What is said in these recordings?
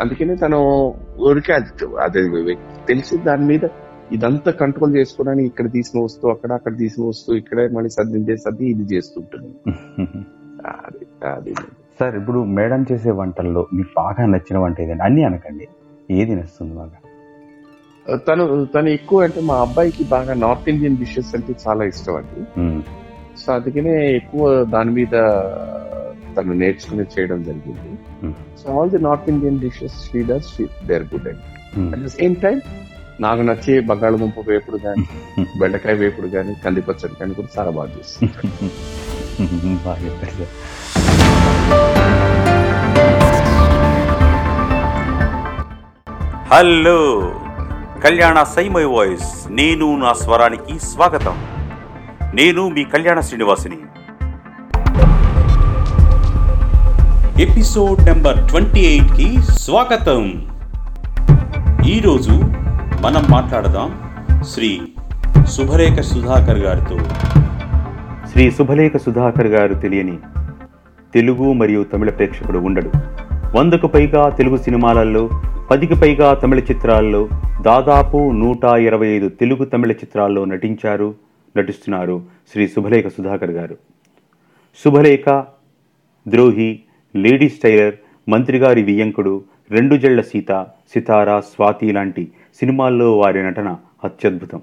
అందుకనే తను ఊరికే అది అది తెలిసి దాని మీద ఇదంతా కంట్రోల్ చేసుకోవడానికి ఇక్కడ తీసిన వస్తువు అక్కడ అక్కడ తీసిన వస్తువు ఇక్కడే మళ్ళీ సర్ది ఇది చేస్తుంటుంది. అది అది. సార్ ఇప్పుడు మేడం చేసే వంటల్లో మీకు బాగా నచ్చిన వంట ఏదండి అన్ని అనకండి. ఏది నచ్చుతుంది బాగా? తను తను ఎక్కువ అంటే మా అబ్బాయికి బాగా నార్త్ ఇండియన్ డిషెస్ అంటే చాలా ఇష్టం అండి. సో అందుకనే ఎక్కువ దాని మీద తను నేర్చుకుని చేయడం జరిగింది. Hmm. So all the north Indian dishes she does there good and. At the same time నాకు నచ్చే బంగాళదుంప వేపుడు కానీ బెండకాయ వేపుడు కానీ కందిపచ్చడి కానీ కూడా చాలా బాగా చేస్తుంది బాగా చెప్పారు సార్. హలో కళ్యాణ సైమై వాయిస్ నేను నా స్వరానికి స్వాగతం. నేను మీ కళ్యాణ శ్రీనివాసిని. ఎపిసోడ్ నెంబర్ ట్వంటీ ఎయిట్కి స్వాగతం. ఈరోజు మనం మాట్లాడదాం శ్రీ శుభలేఖ సుధాకర్ గారితో. శ్రీ శుభలేఖ సుధాకర్ గారు తెలియని తెలుగు మరియు తమిళ ప్రేక్షకుడు ఉండడు. వందకు పైగా తెలుగు సినిమాలలో పదికి పైగా తమిళ చిత్రాల్లో దాదాపు నూట ఇరవై ఐదు తెలుగు తమిళ చిత్రాల్లో నటించారు నటిస్తున్నారు శ్రీ శుభలేఖ సుధాకర్ గారు. శుభలేఖ ద్రోహి లేడీస్ టైలర్ మంత్రిగారి వియ్యంకుడు రెండు జళ్ళ సీత సితారా స్వాతి లాంటి సినిమాల్లో వారి నటన అత్యద్భుతం.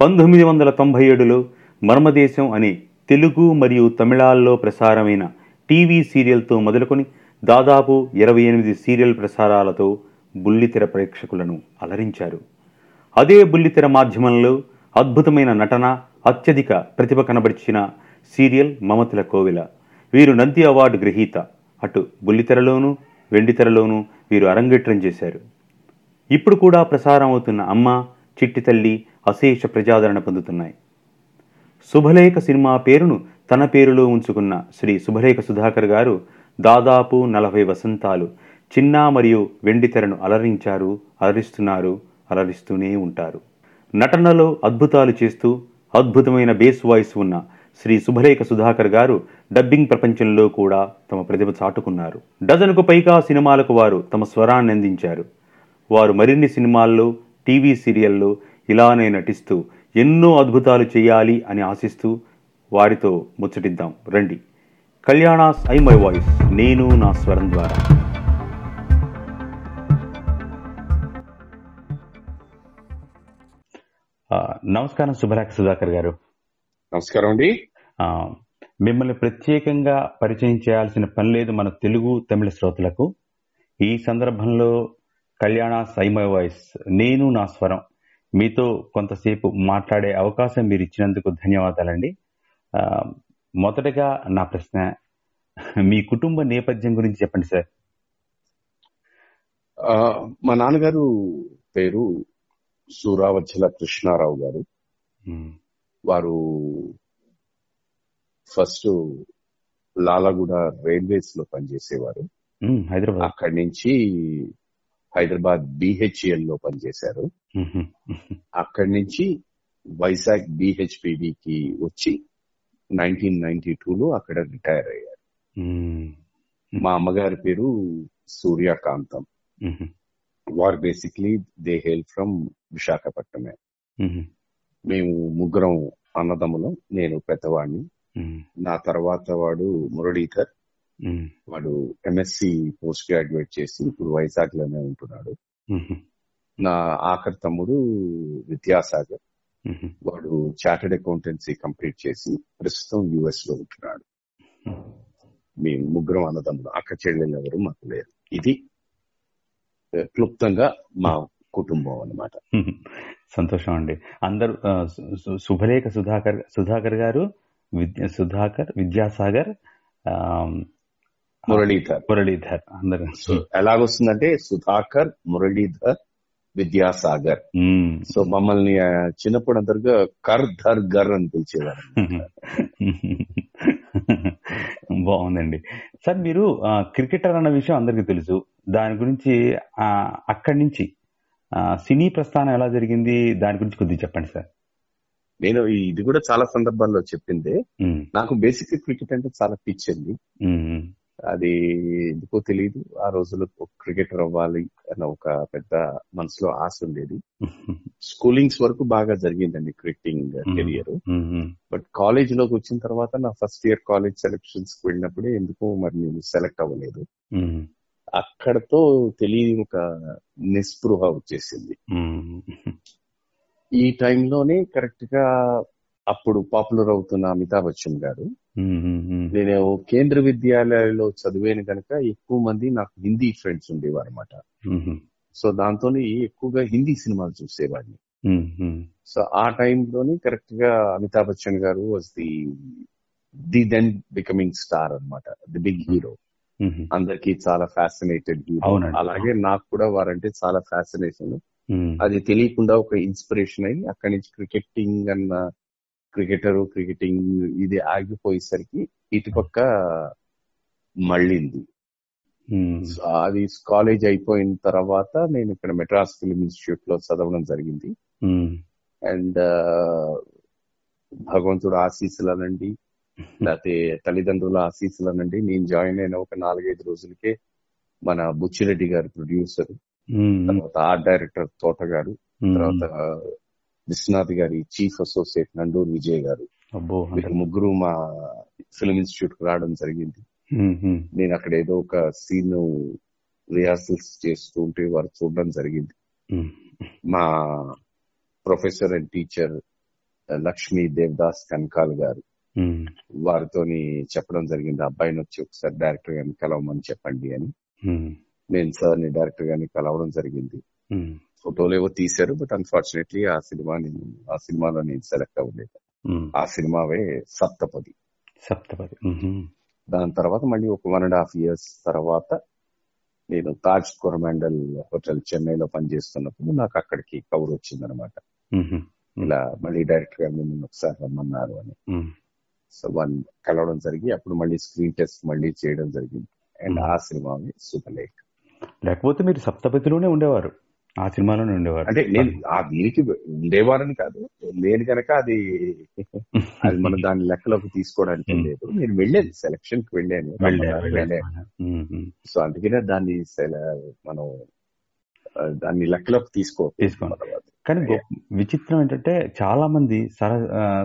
పంతొమ్మిది వందల తొంభై ఏడులో మర్మదేశం అనే తెలుగు మరియు తమిళాల్లో ప్రసారమైన టీవీ సీరియల్తో మొదలుకొని దాదాపు ఇరవై ఎనిమిది సీరియల్ ప్రసారాలతో బుల్లితెర ప్రేక్షకులను అలరించారు. అదే బుల్లితెర మాధ్యమంలో అద్భుతమైన నటన అత్యధిక ప్రతిభ కనబరిచిన సీరియల్ మమతల కోవిల వీరు నంది అవార్డు గ్రహీత అటు బుల్లితెరలోనూ వెండితెరలోనూ వీరు అరంగేట్రం చేశారు. ఇప్పుడు కూడా ప్రసారం అవుతున్న అమ్మ చిట్టి తల్లి అశేష ప్రజాదరణ పొందుతున్నాయి. శుభలేఖ సినిమా పేరును తన పేరులో ఉంచుకున్న శ్రీ శుభలేఖ సుధాకర్ గారు దాదాపు నలభై వసంతాలు చిన్న మరియు వెండితెరను అలరించారు అలరిస్తున్నారు అలరిస్తూనే ఉంటారు. నటనలో అద్భుతాలు చేస్తూ అద్భుతమైన బేస్ వాయిస్ ఉన్న శ్రీ శుభలేఖ సుధాకర్ గారు డబ్బింగ్ ప్రపంచంలో కూడా తమ ప్రతిభ చాటుకున్నారు. డజన్కు పైగా సినిమాలకు వారు తమ స్వరాన్ని అందించారు. వారు మరిన్ని సినిమాల్లో టీవీ సీరియల్లో ఇలానే నటిస్తూ ఎన్నో అద్భుతాలు చేయాలి అని ఆశిస్తూ వారితో ముచ్చటిద్దాం. రండి. కళ్యాణాస్ ఐ మై వాయిస్. నేను నా స్వరం ద్వారా. నమస్కారం శుభరాక్ సుధాకర్ గారు. నమస్కారం అండి. మిమ్మల్ని ప్రత్యేకంగా పరిచయం చేయాల్సిన పని లేదు మన తెలుగు తమిళ శ్రోతలకు. ఈ సందర్భంలో కళ్యాణ సైమై వాయిస్ నేను నా స్వరం. మీతో కొంతసేపు మాట్లాడే అవకాశం మీరు ఇచ్చినందుకు ధన్యవాదాలండి. మొదటగా నా ప్రశ్న మీ కుటుంబ నేపథ్యం గురించి చెప్పండి సార్. మా నాన్నగారు పేరు సూరావచ్చల కృష్ణారావు గారు. వారు ఫస్ట్ లాలగూడ రైల్వేస్లో పనిచేసేవారు హైదరాబాద్. అక్కడి నుంచి హైదరాబాద్ బిహెచ్ఎల్లో పనిచేశారు అక్కడి నుంచి వైజాగ్ BHPD కి వచ్చి నైన్టీన్ నైన్టీ లో అక్కడ రిటైర్ అయ్యారు. మా అమ్మగారి పేరు సూర్యకాంతం. వారు బేసిక్లీ దే హెయిల్ ఫ్రమ్ విశాఖపట్నమే. మేము ముగ్గురం అన్నదమ్ములం. నేను పెద్దవాడిని. నా తర్వాత వాడు మురళీధర్. వాడు ఎంఎస్సి పోస్ట్ గ్రాడ్యుయేట్ చేసి ఇప్పుడు వైజాగ్లోనే ఉంటున్నాడు నా ఆఖరి తమ్ముడు విద్యాసాగర్. వాడు చార్టెడ్ అకౌంటెన్సీ కంప్లీట్ చేసి ప్రస్తుతం యుఎస్లో ఉంటున్నాడు. మేము ముగ్గురం అన్నదమ్ములు. అక్క చెల్లెలు ఎవరు మాకు లేరు. ఇది క్లుప్తంగా మా కుటుంబం అన్నమాట. సంతోషం అండి. అందరూ శుభలేఖ సుధాకర్ సుధాకర్ గారు విద్య సుధాకర్ విద్యాసాగర్ ఆ, మురళీధర్. మురళీధర్ అందరూ. ఎలాగొస్తుందంటే సుధాకర్ మురళీధర్ విద్యాసాగర్. సో మమ్మల్ని చిన్నప్పుడు అందరుగా కర్ ధర్ గర్ అని పిలిచేవారు. బాగుందండి. సార్ మీరు క్రికెటర్ అన్న విషయం అందరికీ తెలుసు. దాని గురించి ఆ, అక్కడి నుంచి సినీ ప్రస్థానం ఎలా జరిగింది? దాని గురించి కొద్దిగా చెప్పండి సార్. నేను ఇది కూడా చాలా సందర్భాల్లో చెప్పిందే. నాకు బేసిక్ క్రికెట్ అంటే చాలా పిచ్చింది ఉమ్, అది ఎందుకో తెలియదు ఆ రోజుల్లో క్రికెటర్ అవ్వాలి అన్న ఒక పెద్ద మనసులో ఆశ ఉండేది. స్కూలింగ్స్ వరకు బాగా జరిగిందండి క్రికెటింగ్ కెరియర్. బట్ కాలేజ్లోకి వచ్చిన తర్వాత నా ఫస్ట్ ఇయర్ కాలేజ్ సెలక్షన్స్కి వెళ్ళినప్పుడే ఎందుకో మరి నేను సెలెక్ట్ అవ్వలేదు. అక్కడతో తెలియని ఒక నిస్పృహ వచ్చేసింది. ఈ టైంలోనే కరెక్ట్గా అప్పుడు పాపులర్ అవుతున్న అమితాబ్ బచ్చన్ గారు నేను కేంద్ర విద్యాలయాల్లో చదివాను కనుక ఎక్కువ మంది నాకు హిందీ ఫ్రెండ్స్ ఉండేవారు అనమాట సో దాంతో ఎక్కువగా హిందీ సినిమాలు చూసేవాడిని. సో ఆ టైంలోని కరెక్ట్గా Amitabh Bachchan garu was the the then becoming star అన్నమాట ది బిగ్ హీరో. అందరికి చాలా ఫ్యాసినేటెడ్ హీరో. అలాగే నాకు కూడా వారంటే చాలా ఫ్యాసినేషన్ అది తెలియకుండా ఒక ఇన్స్పిరేషన్ అయ్యి అక్కడి నుంచి క్రికెటింగ్ అన్న క్రికెటర్ క్రికెటింగ్ ఇది ఆగిపోయేసరికి ఇటుపక్క మళ్ళింది. అది కాలేజ్ అయిపోయిన తర్వాత నేను ఇక్కడ మెడ్రాస్ ఫిల్మ్ ఇన్స్టిట్యూట్లో చదవడం జరిగింది. అండ్ భగవంతుడు ఆశీస్సులు అనండి లేకపోతే తల్లిదండ్రుల ఆశీస్సులు అనండి నేను జాయిన్ అయిన ఒక నాలుగైదు రోజులకే మన బుచ్చిరెడ్డి గారు ప్రొడ్యూసర్. తర్వాత ఆర్ట్ డైరెక్టర్ తోట గారు తర్వాత విశ్వనాథ్ గారి చీఫ్ అసోసియేట్ నండూరు విజయ్ గారు. ముగ్గురు మా ఫిల్మ్ ఇన్స్టిట్యూట్కు రావడం జరిగింది. నేను అక్కడ ఏదో ఒక సీన్ రిహార్సల్స్ చేస్తూ ఉంటే వారు చూడడం జరిగింది. మా professor and teacher Lakshmi Devadas Kanakal garu. వారితోని చెప్పడం జరిగింది. అబ్బాయిని వచ్చి ఒకసారి డైరెక్టర్ గారిని కలవమని చెప్పండి అని. నేను సార్ని డైరెక్టర్ గారిని కలవడం జరిగింది. ఫోటోలు ఏవో తీశారు బట్ అన్ఫార్చునేట్లీ ఆ సినిమా నేను ఆ సినిమాలో నేను సెలెక్ట్ అవ్వలేదు. ఆ సినిమావే సప్తపది. సప్తపది. దాని తర్వాత మళ్ళీ ఒక వన్ అండ్ హాఫ్ ఇయర్స్ తర్వాత నేను తాజ్ కొరమాండల్ హోటల్ చెన్నైలో పనిచేస్తున్నప్పుడు నాకు అక్కడికి కవర్ వచ్చిందనమాట ఇలా మళ్ళీ డైరెక్టర్ గారు మిమ్మల్ని ఒకసారి రమ్మన్నారు అని. సో వన్ కలవడం జరిగి అప్పుడు మళ్ళీ స్క్రీన్ టెస్ట్ మళ్ళీ చేయడం జరిగింది. అండ్ ఆ సినిమా సుపలేఖ లేకపోతే మీరు సప్తపతిలోనే ఉండేవారు. ఆ సినిమాలోనే ఉండేవారు. అంటే నేను ఆ దీనికి ఉండేవారని కాదు. లేని కనుక అది అది మనం దాని లెక్కలోకి తీసుకోవడానికి లేదు నేను వెళ్ళాను. సెలక్షన్కి వెళ్ళాను. మ్మ్. సో అందుకనే దాన్ని మనం దాన్ని లెక్కలోకి తీసుకో తీసుకోండి. కానీ విచిత్రం ఏంటంటే చాలా మంది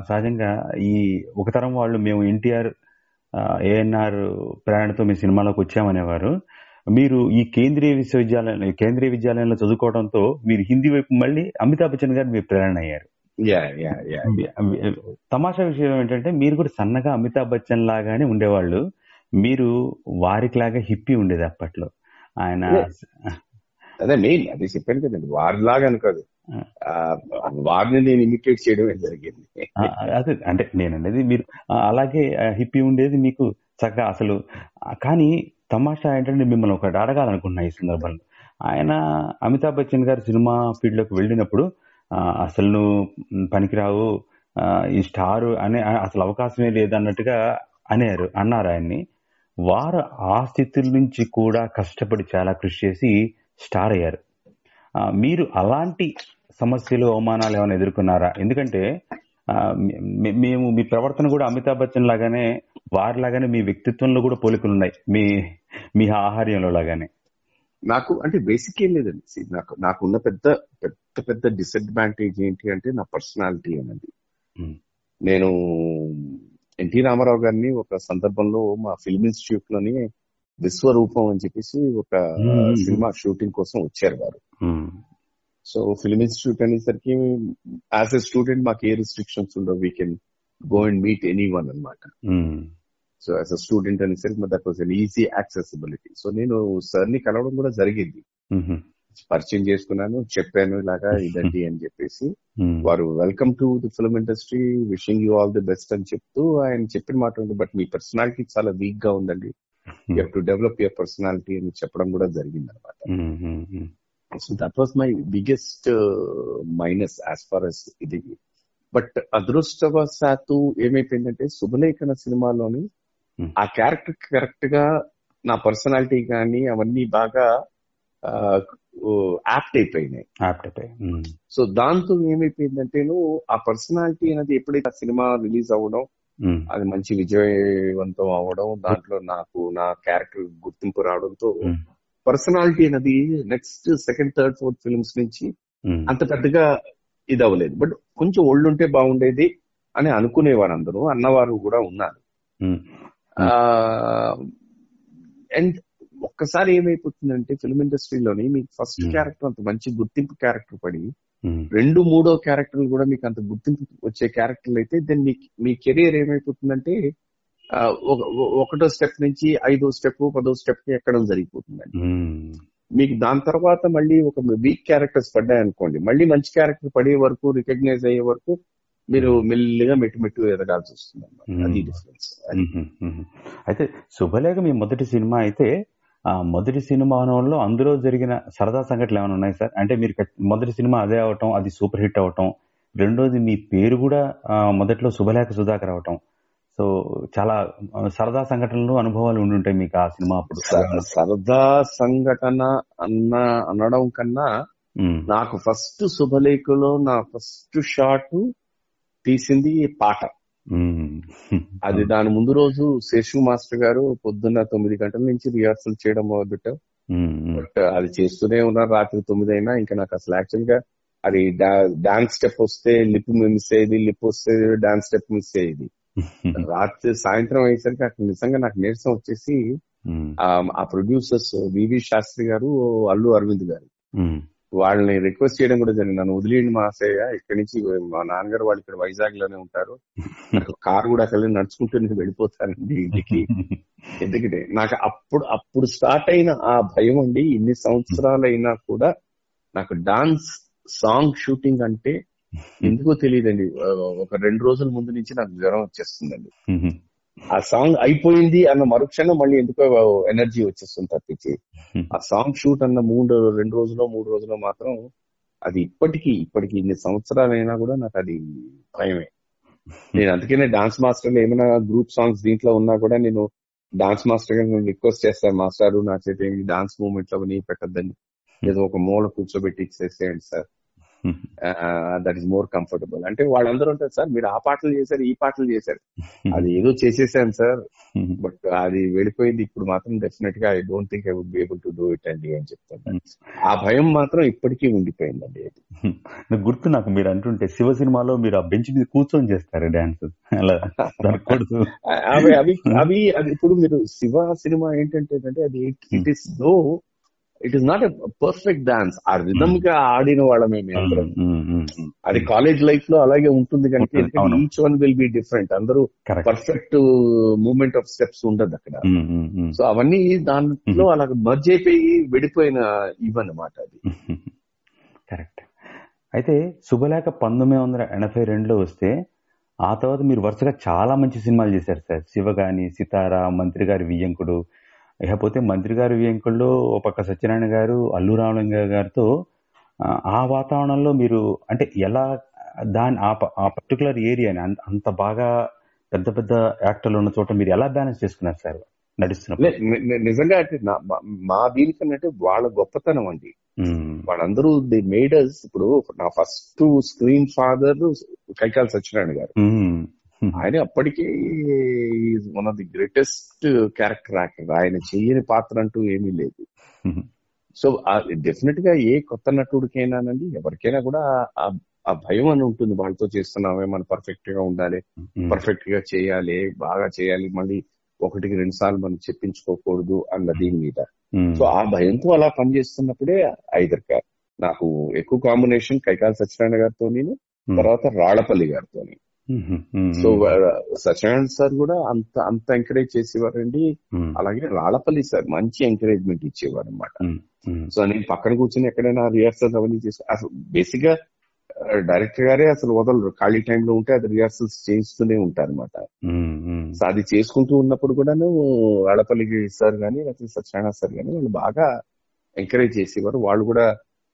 సహజంగా ఈ ఒక తరం వాళ్ళు మేము ఎన్టీఆర్ ఏఎన్ఆర్ ప్రేరణతో మీ సినిమాలోకి వచ్చామనేవారు. మీరు ఈ కేంద్రీయ విశ్వవిద్యాలయం కేంద్రీయ విద్యాలయంలో చదువుకోవడంతో మీరు హిందీ వైపు మళ్ళీ అమితాబ్ బచ్చన్ గారు మీరు ప్రేరణ అయ్యారు. తమాషా విషయం ఏంటంటే మీరు కూడా సన్నగా అమితాబ్ బచ్చన్ లాగానే ఉండేవాళ్ళు. మీరు వారికి లాగా హిప్పీ ఉండేది అప్పట్లో. ఆయన అదే మెయిన్ అది చెప్పాను కదండి వారిలాగా అనుకోదు. వారిని నేను ఇమిటేట్ చేయడమే జరిగింది? అదే అంటే నేను అనేది మీరు అలాగే హిప్పీ ఉండేది మీకు చక్కగా అసలు కానీ తమాషా ఏంటంటే మిమ్మల్ని ఒకటి అడగాలనుకున్నా ఈ సందర్భంలో. ఆయన అమితాబ్ బచ్చన్ గారు సినిమా ఫీల్డ్లోకి వెళ్ళినప్పుడు అసలు నువ్వు పనికిరావు ఈ స్టార్ అనే అసలు అవకాశమే లేదన్నట్టుగా అనేరు అన్నారు ఆయన్ని. వారు ఆ స్థితి నుంచి కూడా కష్టపడి చాలా కృషి చేసి స్టార్ అయ్యారు మీరు అలాంటి సమస్యలు అవమానాలు ఏమైనా ఎదుర్కొన్నారా? ఎందుకంటే మేము మీ ప్రవర్తన కూడా అమితాబ్ బచ్చన్ లాగానే వారిలాగానే మీ వ్యక్తిత్వంలో కూడా పోలికలు ఉన్నాయి. మీ మీ ఆహార్యంలో లాగానే. నాకు అంటే బేసిక్ ఏం లేదండి. నాకు నాకున్న పెద్ద పెద్ద పెద్ద డిసడ్వాంటేజ్ ఏంటి అంటే నా పర్సనాలిటీ అనేది. నేను ఎన్టీ రామారావు గారిని ఒక సందర్భంలో మా ఫిల్మ్ ఇన్స్టిట్యూట్లోని విశ్వరూపం అని చెప్పేసి ఒక. సినిమా షూటింగ్ కోసం వచ్చారు వారు. సో ఫిల్మ్ ఇన్స్టిట్యూట్ అనేసరికి యాజ్ ఎ స్టూడెంట్ మాకు ఏ రిస్ట్రిక్షన్స్ ఉండవు. We can go and meet any one అనమాట సో యాజ్ అ స్టూడెంట్ అనేసరికి that was an easy accessibility so నేను సార్ని కలవడం కూడా జరిగింది. పరిచయం చేసుకున్నాను చెప్పాను ఇలాగా ఇదండి అని చెప్పేసి. వారు welcome to the film industry wishing you all the best అని చెప్తూ ఆయన చెప్పిన మాట ఉంది. బట్ మీ పర్సనాలిటీ చాలా వీక్గా ఉందండి. You have to develop your personality అని చెప్పడం కూడా జరిగింది అనమాట so that was my biggest minus as far as ఇది. బట్ అదృష్టవశాత్తు ఏమైపోయిందంటే శుభలేఖన సినిమాలోని Hmm. ఆ క్యారెక్టర్ కరెక్ట్గా నా పర్సనాలిటీ కానీ అవన్నీ బాగా యాప్ట్ అయిపోయినాయి. సో దాంతో ఏమైపోయిందంటేను ఆ పర్సనాలిటీ అనేది ఎప్పుడైతే ఆ సినిమా రిలీజ్ అవ్వడం అది మంచి విజయవంతం అవడం దాంట్లో నాకు నా క్యారెక్టర్ గుర్తింపు రావడంతో పర్సనాలిటీ అనేది next second third fourth films నుంచి అంత పెద్దగా ఇది అవ్వలేదు బట్ కొంచెం ఒళ్ళుంటే బాగుండేది అని అనుకునేవారు అందరూ అన్నవారు కూడా ఉన్నారు. అండ్ ఒక్కసారి ఏమైపోతుందంటే ఫిల్మ్ ఇండస్ట్రీలోని మీకు ఫస్ట్. క్యారెక్టర్ అంత మంచి గుర్తింపు క్యారెక్టర్ పడి రెండు మూడో క్యారెక్టర్లు కూడా మీకు అంత గుర్తింపు వచ్చే క్యారెక్టర్లు అయితే దెన్ మీ మీ కెరియర్ ఏమైపోతుందంటే ఒకటో స్టెప్ నుంచి ఐదో స్టెప్ పదో స్టెప్కి ఎక్కడం జరిగిపోతుందండి. ఉమ్, మీకు దాని తర్వాత మళ్ళీ ఒక వీక్ క్యారెక్టర్స్ పడ్డాయి అనుకోండి మళ్ళీ మంచి క్యారెక్టర్ పడే వరకు రికగ్నైజ్ అయ్యే వరకు మీరు మెల్లిగా మెట్టు మెట్టు ఎదగాల్సి వస్తుంది అన్నమాట అది Hmm. డిఫరెన్స్. అయితే శుభలేఖ మీ మొదటి సినిమా అయితే ఆ మొదటి సినిమాలో అందులో జరిగిన సరదా సంఘటనలు ఏమైనా ఉన్నాయి సార్? అంటే మీరు మొదటి సినిమా అదే అవటం అది సూపర్ హిట్ అవటం రెండోది మీ పేరు కూడా మొదట్లో శుభలేఖ సుధాకర్ అవటం. సో చాలా సరదా సంఘటనలు అనుభవాలు ఉండుంటాయి మీకు ఆ సినిమా అప్పుడు. సరదా సంఘటన అన్న అనడం కన్నా నాకు ఫస్ట్ శుభలేఖలో నా ఫస్ట్ షాట్ తీసింది పాట. అది దాని ముందు రోజు శేషు మాస్టర్ గారు పొద్దున్న తొమ్మిది గంటల నుంచి రిహార్సల్ చేయడం బట్ అది చేస్తూనే ఉన్నారు. రాత్రి తొమ్మిది అయినా ఇంకా నాకు అసలు యాక్చువల్గా అది డాన్స్ స్టెప్ వస్తే లిప్ మిస్ అయ్యేది లిప్ వస్తే డాన్స్ స్టెప్ మిస్ అయ్యేది. రాత్రి సాయంత్రం అయ్యేసరికి అక్కడ నిజంగా నాకు నీరసం వచ్చేసి ఆ ప్రొడ్యూసర్స్ వివి శాస్త్రి గారు అల్లు అరవింద్ గారు. వాళ్ళని రిక్వెస్ట్ చేయడం కూడా జరిగింది. నన్ను వదిలేయండి మా ఇక్కడి నుంచి మా నాన్నగారు వాళ్ళు ఇక్కడ వైజాగ్లోనే ఉంటారు. నాకు కారు కూడా అక్కడ నడుచుకుంటూ నేను వెళ్ళిపోతానండి ఇంటికి. ఎందుకంటే నాకు అప్పుడు అప్పుడు స్టార్ట్ అయిన ఆ భయం అండి. ఇన్ని సంవత్సరాలైనా కూడా నాకు డాన్స్ సాంగ్ షూటింగ్ అంటే ఎందుకో తెలియదండి. ఒక రెండు రోజుల ముందు నుంచి నాకు జ్వరం వచ్చేస్తుందండి. ఆ సాంగ్ అయిపోయింది అన్న మరుక్షణం మళ్ళీ ఎందుకో ఎనర్జీ వచ్చేస్తుంది తప్పించి. ఆ సాంగ్ షూట్ అన్న మూడు రెండు రోజులో మూడు రోజులో మాత్రం అది ఇప్పటికీ ఇప్పటికి ఇన్ని సంవత్సరాలైనా కూడా నాకు అది భయమే. నేను అందుకనే డాన్స్ మాస్టర్ ఏమైనా గ్రూప్ సాంగ్స్ దీంట్లో ఉన్నా కూడా నేను డాన్స్ మాస్టర్గా నేను రిక్వెస్ట్ చేస్తాను మాస్టర్ నా చేతి డాన్స్ మూమెంట్లో నీ పెట్టద్దని ఏదో ఒక మూల కూర్చోబెట్టి చేసేయండి sir. That is more comfortable అంటే వాళ్ళందరూ ఉంటారు సార్ మీరు ఆ పాటలు చేశారు ఈ పాటలు చేశారు. అది ఏదో చేసేసాను సార్. బట్ అది వెళ్ళిపోయింది. ఇప్పుడు మాత్రం డెఫినెట్గా I don't think I would be able to do it అండి అని చెప్తాను. ఆ భయం మాత్రం ఇప్పటికీ ఉండిపోయిందండి అది. నాకు గుర్తు నాకు మీరు అంటుంటే శివ సినిమాలో మీరు ఆ బెంచ్ మీద కూర్చొని చేస్తారు డాన్స్? అలా అవి అవి ఇప్పుడు మీరు శివ సినిమా ఏంటంటే అది it is though it is not a perfect dance ఆ రిధమ్గా ఆడిన వాళ్ళమే మేము ఉమ్, ఉమ్. అది కాలేజ్ లైఫ్లో అలాగే ఉంటుంది. అవును. Each one will be different అందరూ పర్ఫెక్ట్ మూమెంట్ ఆఫ్ స్టెప్స్ ఉండదు అక్కడ. సో అవన్నీ దాంట్లో అలా మర్జ్ అయిపోయి విడిపోయిన ఇవన్నమాట అది. కరెక్ట్ అయితే శుభలేఖ పంతొమ్మిది వందల ఎనభై రెండులో వస్తే ఆ తర్వాత మీరు వరుసగా చాలా మంచి సినిమాలు చేశారు సార్. శివ గాని సితార మంత్రి గారి వియ్యంకుడు ఇకపోతే మంత్రి గారి వియ్యంకుడులో ఒక పక్క సత్యనారాయణ గారు అల్లు రామలింగ గారితో ఆ, వాతావరణంలో మీరు అంటే ఎలా దాని ఆ పర్టికులర్ ఏరియాని అంత- బాగా పెద్ద పెద్ద యాక్టర్లు ఉన్న చోట మీరు ఎలా బ్యాలెన్స్ చేసుకున్నారు సార్? నడుస్తున్నప్పుడు. లే, ని- ని- నిజంగా అంటే మా- దీనికన్నా వాళ్ళ గొప్పతనం అండి. వాళ్ళందరూ ది మేడర్స్ ఇప్పుడు నా first screen father Kaikala Satyanarayana garu. ఆయన అప్పటికే one of the greatest character actor ఆయన చెయ్యని పాత్ర అంటూ ఏమీ లేదు. సో డెఫినెట్గా ఏ కొత్త నటుడికైనానండి ఎవరికైనా కూడా ఆ- భయం అని ఉంటుంది. వాళ్ళతో చేస్తున్నామే మనం పర్ఫెక్ట్గా ఉండాలి పర్ఫెక్ట్గా చేయాలి బాగా చేయాలి మళ్ళీ ఒకటికి రెండు సార్లు మనం చెప్పించుకోకూడదు అన్న దీని మీద. సో ఆ భయంతో అలా పనిచేస్తున్నప్పుడే ఐదర్ నాకు ఎక్కువ కాంబినేషన్ కైకాల సత్యనారాయణ గారితో నేను తర్వాత రాళ్ళపల్లి గారితో ఉమ్, సో సత్యనారాయణ సార్ కూడా అంత అంత ఎంకరేజ్ చేసేవారండి. అలాగే రాళ్ళపల్లి సార్ మంచి ఎంకరేజ్మెంట్ ఇచ్చేవారు అనమాట సో నేను పక్కన కూర్చొని ఎక్కడైనా రిహార్సల్స్ అవన్నీ చేసి అసలు బేసిక్గా డైరెక్టర్ గారే అసలు వదలరు. ఖాళీ టైంలో ఉంటే అది రిహార్సల్స్ చేయిస్తూనే ఉంటారు అనమాట ఉమ్, ఉమ్, సో అది చేసుకుంటూ ఉన్నప్పుడు కూడాను రాళ్ళపల్లి సార్ గానీ లేకపోతే సత్యనారాయణ సార్ గానీ వాళ్ళు బాగా ఎంకరేజ్ చేసేవారు. వాళ్ళు కూడా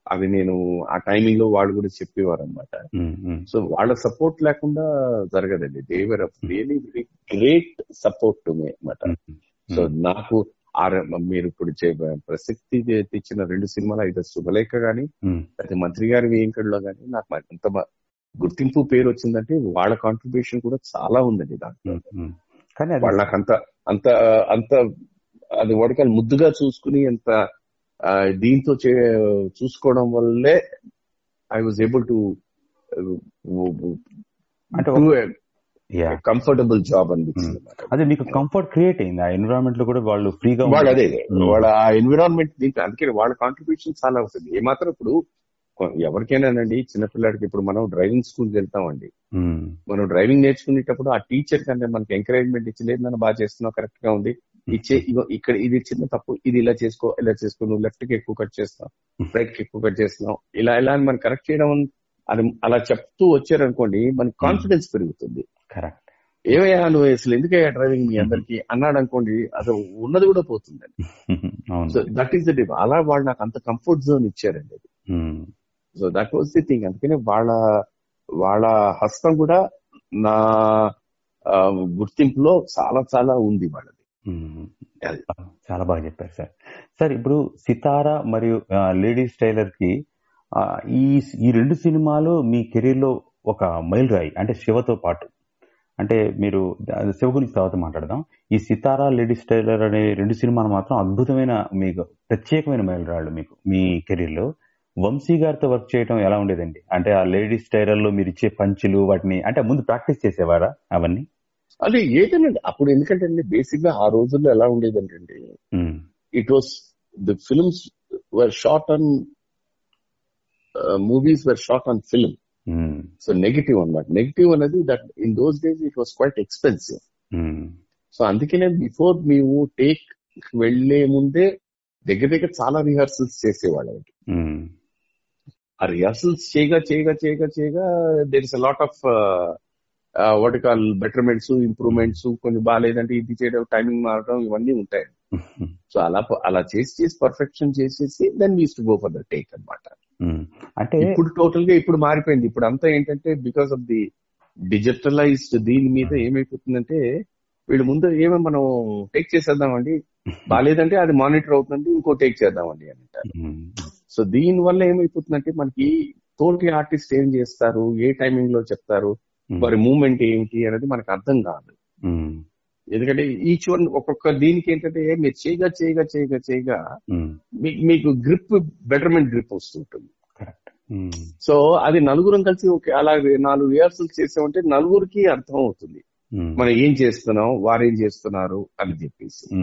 అవి నేను ఆ టైమింగ్లో వాళ్ళు కూడా చెప్పేవారు అనమాట సో వాళ్ళ సపోర్ట్ లేకుండా జరగదండి. They were really very great support to me అనమాట సో నాకు మీరు ఇప్పుడు ప్రసక్తి తెచ్చిన రెండు సినిమాలు అయితే శుభలేఖ గాని లేకపోతే మంత్రి గారి వేయింకడిలో గాని నాకు అంత బా- గుర్తింపు పేరు వచ్చిందంటే వాళ్ళ కాంట్రిబ్యూషన్ కూడా చాలా ఉందండి దాంట్లో. కానీ అది వాళ్ళకి అంత అంత అంత అది వడకాలు ముద్దుగా చూసుకుని అంత ఆ, దీంతో చూసుకోవడం వల్లే I was able to comfortable job అనిపించింది. అదే మీకు కంఫర్ట్ క్రియేట్ అయింది. ఆ ఎన్విరాన్మెంట్లో కూడా వాళ్ళు ఫ్రీగా వాళ్ళు అదే ఉమ్. వాళ్ళ ఆ ఎన్విరాన్మెంట్ దీంట్లో అందుకే వాళ్ళ కాంట్రిబ్యూషన్ చాలా ఉంటుంది ఏమాత్రం ఇప్పుడు ఎవరికైనానండి చిన్నపిల్లాడికి ఇప్పుడు మనం డ్రైవింగ్ స్కూల్కి వెళ్తామండి. మనం డ్రైవింగ్ నేర్చుకునేటప్పుడు ఆ టీచర్ కంటే మనకి ఎంకరేజ్మెంట్ ఇచ్చి లేదు నన్ను బాగా చేస్తున్నావు కరెక్ట్గా ఉంది. ఇచ్చే ఇగో ఇక్కడ ఇది చిన్న తప్పు ఇది ఇలా చేసుకో ఇలా చేసుకో నువ్వు లెఫ్ట్కి ఎక్కువ కట్ చేస్తున్నావు రైట్కి ఎక్కువ కట్ చేస్తున్నావు. ఇలా ఇలా అని మనం కరెక్ట్ చేయడం అది అలా చెప్తూ వచ్చారనుకోండి మనకి కాన్ఫిడెన్స్ పెరుగుతుంది. కరెక్ట్ ఏమయ్యా నువ్వు అసలు ఎందుకయ్యా డ్రైవింగ్ మీ అందరికి? అన్నాడు అనుకోండి అసలు ఉన్నది కూడా పోతుందండి. సో దట్ ఈస్ ద అలా వాళ్ళు నాకు అంత కంఫర్ట్ జోన్ ఇచ్చారండి అది. So that was the thing అందుకనే వాళ్ళ వాళ్ళ హస్తం కూడా నా గుర్తింపులో చాలా చాలా ఉంది వాళ్ళది. అది. చాలా బాగా చెప్పారు సార్. సార్ ఇప్పుడు సితారా మరియు లేడీస్ టైలర్కి ఈ ఈ రెండు సినిమాలు మీ కెరీర్లో ఒక మైల్ రాయి అంటే శివతో పాటు. అంటే మీరు శివ గురించి తర్వాత మాట్లాడదాం. ఈ సితారా లేడీస్ టైలర్ అనే రెండు సినిమాలు మాత్రం అద్భుతమైన మీకు ప్రత్యేకమైన మైల్ రాళ్ళు మీకు మీ కెరీర్లో వంశీ గారితో వర్క్ చేయడం ఎలా ఉండేదండి? అంటే ఆ లేడీస్ టైలర్లో మీరు ఇచ్చే పంచులు వాటిని అంటే ముందు ప్రాక్టీస్ చేసేవారా అవన్నీ? అదే ఏదనండి అప్పుడు ఎందుకంటే బేసిక్గా ఆ రోజుల్లో ఎలా ఉండేదంటే it was the films were short on movies were short on film so negative అన్నమాట. నెగిటివ్ అనేది that in those days it was quite expensive so అందుకనే బిఫోర్ మేము టేక్ వెళ్ళే ముందే దగ్గర దగ్గర చాలా రిహార్సల్స్ చేసేవాళ్ళం. ఆ రిహార్సల్స్ చేయగా చేయగా చేయగా చేయగా there is a lot of what call betterments improvements కొన్ని బాగాలేదంటే ఇది చేయడం టైమింగ్ మారడం ఇవన్నీ ఉంటాయి సో అలా అలా చేసి చేసి పర్ఫెక్షన్ చేసేసి then we's to go for the take అన్నమాట. ఉమ్. అంటే ఇప్పుడు టోటల్గా ఇప్పుడు మారిపోయింది. ఇప్పుడు అంతా ఏంటంటే బికాస్ ఆఫ్ ది డిజిటలైజ్డ్ దీని మీద ఏమైపోతుందంటే వీళ్ళు ముందు ఏమో మనం టేక్ చేసేద్దామండి? బాగాలేదంటే అది మానిటర్ అవుతుంది ఇంకో టేక్ చేద్దామండి అని అంటారు. ఉమ్, సో దీని వల్ల ఏమైపోతుందంటే మనకి తోటి ఆర్టిస్ట్ ఏం చేస్తారు? ఏ టైమింగ్లో చెప్తారు? వారి మూమెంట్ ఏంటి అనేది మనకు అర్థం కాదు. ఉమ్, ఎందుకంటే ఈచ్ వన్ ఒక్కొక్క దీనికి ఏంటంటే మీరు చేయగా చేయగా చేయగా చేయగా మీ- మీకు గ్రిప్ బెటర్మెంట్ గ్రిప్ వస్తుంటుంది. సో అది నలుగురం కలిసి అలాగే నాలుగు రిహార్సల్స్ చేసామంటే నలుగురికి అర్థం అవుతుంది. మనం ఏం చేస్తున్నాం వారేం చేస్తున్నారు అని చెప్పేసి.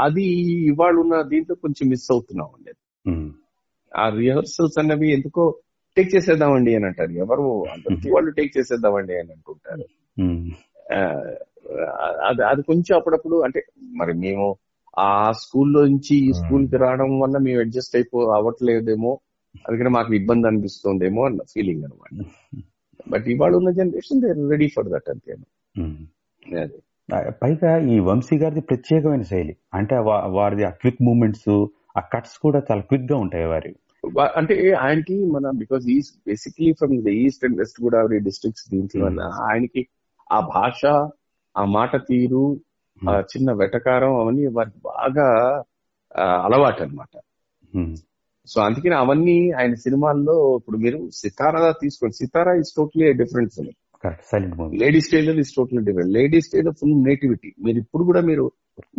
అది ఇవాళ ఉన్న దీంట్లో కొంచెం మిస్ అవుతున్నాం అండి. ఆ రిహర్సల్స్ అన్నవి ఎందుకో టేక్ చేసేద్దామండి అని అంటారు. ఎవరు అందరికీ వాళ్ళు టేక్ చేసేద్దామండి అని ఆ, అది అది కొంచెం అప్పుడప్పుడు అంటే మరి మేము ఆ స్కూల్లో నుంచి ఈ స్కూల్కి రావడం వల్ల మేము అడ్జస్ట్ అయిపో అవ్వట్లేదేమో అందుకని మాకు ఇబ్బంది అనిపిస్తుందేమో అన్న ఫీలింగ్ అనమాట బట్ ఇవాళ ఉన్న generation they ready for that అంతే పైగా ఈ వంశీ గారిది ప్రత్యేకమైన శైలి. అంటే వారిది ఆ క్విక్ మూమెంట్స్ ఆ కట్స్ కూడా చాలా క్విక్గా ఉంటాయి వారి. అంటే ఆయనకి మన because is basically from the east and west Godavari districts దీంట్లో వల్ల ఆయనకి ఆ భాష ఆ మాట తీరు ఆ చిన్న వెటకారం అవన్నీ వారికి బాగా అలవాటు అనమాట ఉమ్, సో అందుకని అవన్నీ ఆయన సినిమాల్లో ఇప్పుడు మీరు సితారా తీసుకోండి Sitara is totally different film correct silent movie ladies tailor is totally different ladies tailor full nativity మీరు ఇప్పుడు కూడా మీరు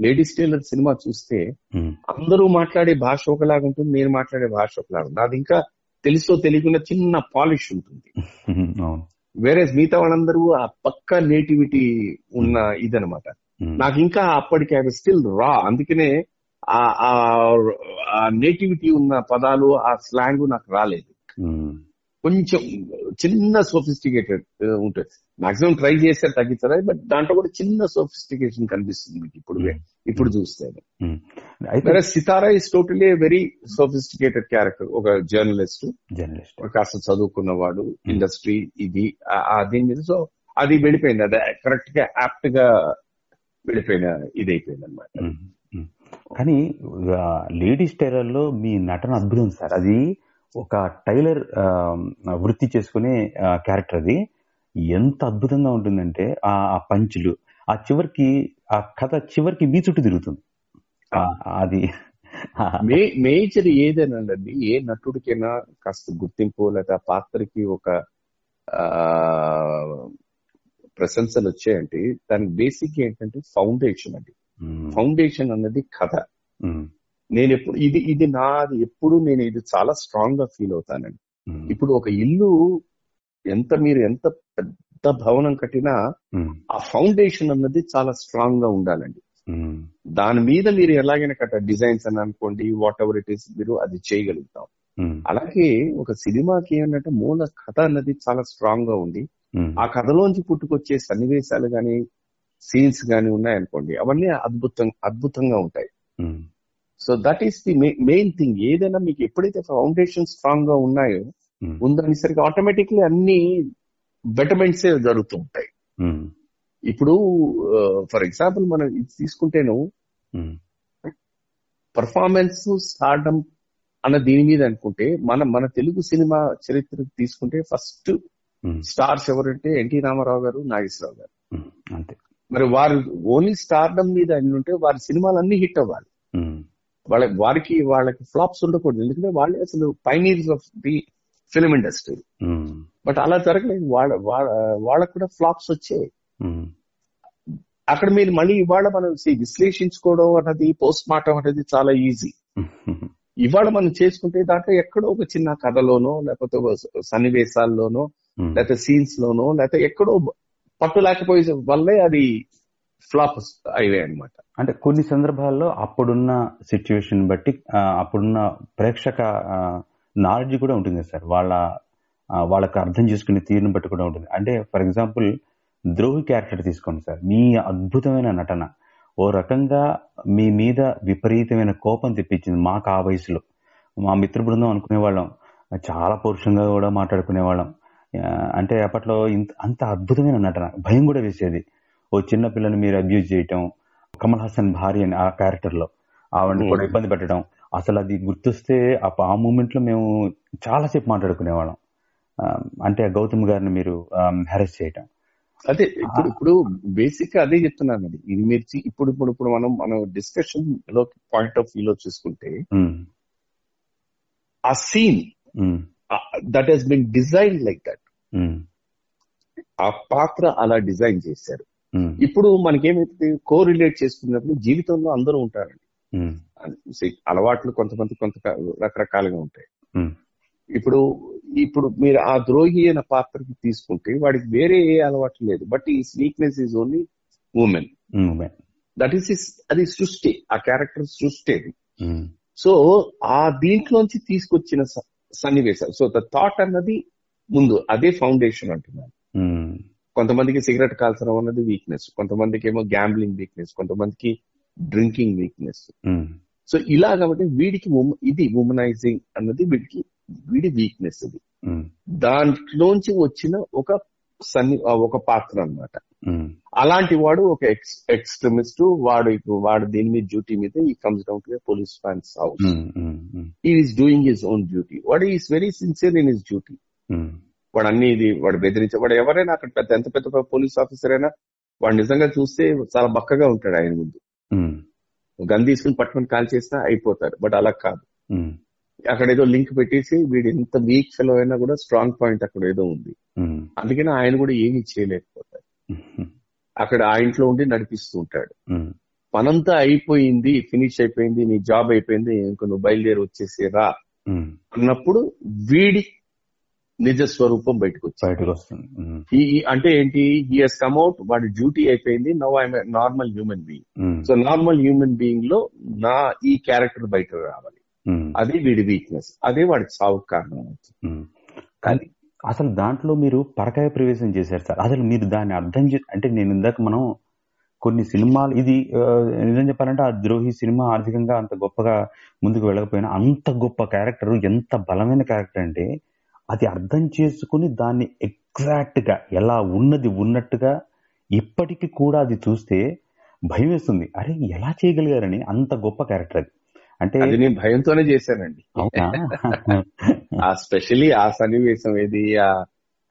లేడీస్ టైలర్ సినిమా చూస్తే ఉమ్, అందరూ మాట్లాడే భాష ఒకలాగా ఉంటుంది నేను మాట్లాడే భాష ఒకలాగా ఉంటుంది. అది ఇంకా తెలుసో తెలియకుండా చిన్న పాలిష్ ఉంటుంది. వేరే మిగతా వాళ్ళందరూ ఆ పక్క నేటివిటీ ఉన్న ఇదనమాట ఉమ్, నాకు ఇంకా అప్పటికి ఐ స్టిల్ రా అందుకనే ఆ నేటివిటీ ఉన్న పదాలు ఆ స్లాంగ్ నాకు రాలేదు. కొంచెం చిన్న సోఫిస్టికేటెడ్ ఉంటుంది మాక్సిమం ట్రై చేస్తే తగ్గిస్తారు బట్ దాంట్లో కూడా చిన్న సోఫిస్టికేషన్ కనిపిస్తుంది మీకు ఇప్పుడు ఇప్పుడు చూస్తే. అయితే Sitara is totally very sophisticated character ఒక జర్నలిస్ట్. జర్నలిస్ట్ కాస్త చదువుకున్నవాడు ఇండస్ట్రీ ఇది దీని మీద. సో అది వెళ్ళిపోయింది. అది కరెక్ట్గా యాప్ట్గా వెళ్ళిపోయిన ఇది అయిపోయింది అనమాట. కానీ లేడీస్ టైలర్లో మీ నటన అద్భుతం సార్. అది ఒక టైలర్ వృత్తి చేసుకునే క్యారెక్టర్ అది. ఎంత అద్భుతంగా ఉంటుందంటే ఆ పంచులు. ఆ చివరికి ఆ కథ చివరికి మీ చుట్టూ తిరుగుతుంది. అది. మేజర్ ఏదేనండి ఏ నటుడికైనా కాస్త గుర్తింపు లేదా పాత్రకి ఒక ఆ ప్రశంసలు వచ్చాయంటే దాని బేసిక్ ఏంటంటే ఫౌండేషన్ అండి. ఫౌండేషన్ అన్నది కథ. నేను ఎప్పుడు ఇది ఇది నాది ఎప్పుడు నేను ఇది చాలా స్ట్రాంగ్గా ఫీల్ అవుతానండి. ఇప్పుడు ఒక ఇల్లు ఎంత మీరు ఎంత పెద్ద భవనం కట్టినా ఆ ఫౌండేషన్ అన్నది చాలా స్ట్రాంగ్గా ఉండాలండి. దాని మీద మీరు ఎలాగైనా కట్ట డిజైన్స్ అని అనుకోండి వాట్ ఎవర్ ఇట్ ఈస్ మీరు అది చేయగలుగుతాం. అలాగే ఒక సినిమాకి ఏంటంటే మూల కథ అన్నది చాలా స్ట్రాంగ్గా ఉంది ఆ కథలోంచి పుట్టుకొచ్చే సన్నివేశాలు గాని సీన్స్ గాని ఉన్నాయనుకోండి అవన్నీ అద్భుతం అద్భుతంగా ఉంటాయి. So that is the main thing ఏదైనా మీకు ఎప్పుడైతే ఫౌండేషన్ స్ట్రాంగ్గా ఉన్నాయో ఉమ్, ఉందనేసరికి ఆటోమేటిక్లీ అన్ని బెటర్మెంట్స్ జరుగుతూ ఉంటాయి. ఉమ్, ఇప్పుడు ఫర్ ఎగ్జాంపుల్ మనం ఇది తీసుకుంటేను పర్ఫార్మెన్స్ స్టార్డమ్ అన్న దీని మీద అనుకుంటే మన మన తెలుగు సినిమా చరిత్ర తీసుకుంటే ఫస్ట్ స్టార్స్ ఎవరంటే ఎన్టీ రామారావు గారు నాగేశ్వరరావు గారు. అంతే. మరి వారు ఓన్లీ స్టార్డమ్ మీద ఉంటే వారి సినిమాలు అన్ని హిట్ అవ్వాలి వాళ్ళ వారికి వాళ్ళకి ఫ్లాప్స్ ఉండకూడదు. ఎందుకంటే వాళ్ళే అసలు pioneers of the film industry but అలా జరగలేదు. వాళ్ళ వాళ్ళ వాళ్ళకు కూడా ఫ్లాప్స్ వచ్చాయి. ఉమ్, అక్కడ మీరు మళ్ళీ ఇవాళ మనం విశ్లేషించుకోవడం అన్నది పోస్ట్ మార్టం అనేది చాలా ఈజీ ఇవాళ మనం చేసుకుంటే దాంట్లో ఎక్కడో ఒక చిన్న కథలోనో లేకపోతే ఒక సన్నివేశాల్లోనో ఉమ్, లేకపోతే సీన్స్ లోనో లేకపోతే ఎక్కడో పట్టు లేకపోయే వల్లే అది ఫ్లాప్ అయ్యాయి అనమాట అంటే కొన్ని సందర్భాల్లో అప్పుడున్న సిచ్యువేషన్ బట్టి అప్పుడున్న ప్రేక్షక నాలెడ్జ్ కూడా ఉంటుంది సార్. వాళ్ళ వాళ్ళకి అర్థం చేసుకునే తీరుని బట్టి కూడా ఉంటుంది. అంటే ఫర్ ఎగ్జాంపుల్ ద్రోహి క్యారెక్టర్ తీసుకోండి సార్. మీ అద్భుతమైన నటన ఓ రకంగా మీ మీద విపరీతమైన కోపం తెప్పించింది మాకు ఆ వయసులో. మా మిత్ర బృందం అనుకునే వాళ్ళం చాలా పౌరుషంగా కూడా మాట్లాడుకునే వాళ్ళం అంటే అప్పట్లో ఇంత అంత అద్భుతమైన నటన భయం కూడా వేసేది. ఓ చిన్న పిల్లని మీరు అబ్యూజ్ చేయటం కమల్ హాసన్ భార్య అని ఆ క్యారెక్టర్లో ఆవిడని కూడా. ఇబ్బంది పెట్టడం అసలు అది గుర్తొస్తే ఆ ఆ మూమెంట్లో మేము చాలాసేపు మాట్లాడుకునేవాళ్ళం. అంటే గౌతమ్ గారిని మీరు హెరెస్ చేయటం. అదే ఇప్పుడు ఇప్పుడు బేసిక్గా అదే చెప్తున్నాను అది ఇది మీరు ఇప్పుడు ఇప్పుడు ఇప్పుడు మనం మనం డిస్కషన్లో పాయింట్ ఆఫ్ వ్యూ లో చూసుకుంటే ఆ scene that he's been designed like that ఆ పాత్ర అలా డిజైన్ చేశారు. ఇప్పుడు మనకేమైతే కో రిలేట్ చేసుకున్నప్పుడు జీవితంలో అందరూ ఉంటారండి. See, అలవాట్లు కొంతమంది కొంత రకరకాలుగా ఉంటాయి. ఉమ్, ఇప్పుడు ఇప్పుడు మీరు ఆ ద్రోహి అయిన పాత్రకి తీసుకుంటే వాడికి వేరే ఏ అలవాటు లేదు. బట్ ఈ weakness is only women um, that is అది సృష్టి ఆ క్యారెక్టర్ సృష్టి అది. సో ఆ దీంట్లోంచి తీసుకొచ్చిన సన్నివేశాలు. సో ద థాట్ అన్నది ముందు అదే ఫౌండేషన్ అంటున్నాను. కొంతమందికి సిగరెట్ కాల్చడం అన్నది వీక్నెస్ కొంతమందికి ఏమో గ్యాంబ్లింగ్ వీక్నెస్ కొంతమందికి డ్రింకింగ్ వీక్నెస్ సో ఇలా కాబట్టి వీడికి ఇది ఉమనైజింగ్ అన్నది వీడికి వీడి వీక్నెస్ ఇది. ఉమ్, దాంట్లోంచి వచ్చిన ఒక సన్ని ఒక పాత్ర అన్నమాట. ఉమ్, అలాంటి వాడు ఒక ఎక్స్ ఎక్స్ట్రీమిస్ట్ వాడు ఇప్పుడు వాడు దీని మీద డ్యూటీ మీద ఈ comes down to police fans house is doing his own duty వాడు is very sincere in his duty వాడు అన్ని ఇది వాడు బెదిరించే వాడు ఎవరైనా అక్కడ పెద్ద ఎంత పెద్ద పోలీస్ ఆఫీసర్ అయినా వాడు నిజంగా చూస్తే చాలా బక్కగా ఉంటాడు ఆయన ముందు. గన్ తీసుకుని పట్టుకుని కాల్ చేసినా అయిపోతాడు బట్ అలా కాదు. అక్కడ ఏదో లింక్ పెట్టేసి వీడు ఎంత వీక్ ఫెలో అయినా కూడా స్ట్రాంగ్ పాయింట్ అక్కడ ఏదో ఉంది. అందుకని ఆయన కూడా ఏమీ చేయలేకపోతాడు. అక్కడ ఆ ఇంట్లో ఉండి నడిపిస్తూ ఉంటాడు. పనంతా అయిపోయింది ఫినిష్ అయిపోయింది నీ జాబ్ అయిపోయింది ఇంక నువ్వు బయలుదేరి వచ్చేసి రా అన్నప్పుడు వీడి నిజ స్వరూపం బయటకు బయటకు వస్తుంది ఉమ్, అంటే ఏంటి? హీ హెస్ కమ్అట్ వాడి డ్యూటీ అయిపోయింది. Now I'm normal human being so normal human బీయింగ్లో నా ఈ క్యారెక్టర్ బయట రావాలి. అది వీడి వీక్నెస్ అదే వాడికి సావు కారణం. కానీ అసలు దాంట్లో మీరు పరకాయ ప్రవేశం చేశారు సార్. అసలు మీరు దాన్ని అర్థం చే అంటే నేను ఇందాక మనం కొన్ని సినిమాలు ఇది నిజం చెప్పాలంటే ఆ ద్రోహి సినిమా ఆర్థికంగా అంత గొప్పగా ముందుకు వెళ్ళకపోయినా అంత గొప్ప క్యారెక్టర్ ఎంత బలమైన క్యారెక్టర్ అంటే అది అర్థం చేసుకుని దాన్ని ఎగ్జాక్ట్గా ఎలా ఉన్నది ఉన్నట్టుగా ఇప్పటికీ కూడా అది చూస్తే భయం వేస్తుంది. అరే ఎలా చేయగలిగారని అంత గొప్ప క్యారెక్టర్ అది. అంటే నేను భయంతోనే చేశానండి. ఆ స్పెషలీ ఆ సన్నివేశం ఏది ఆ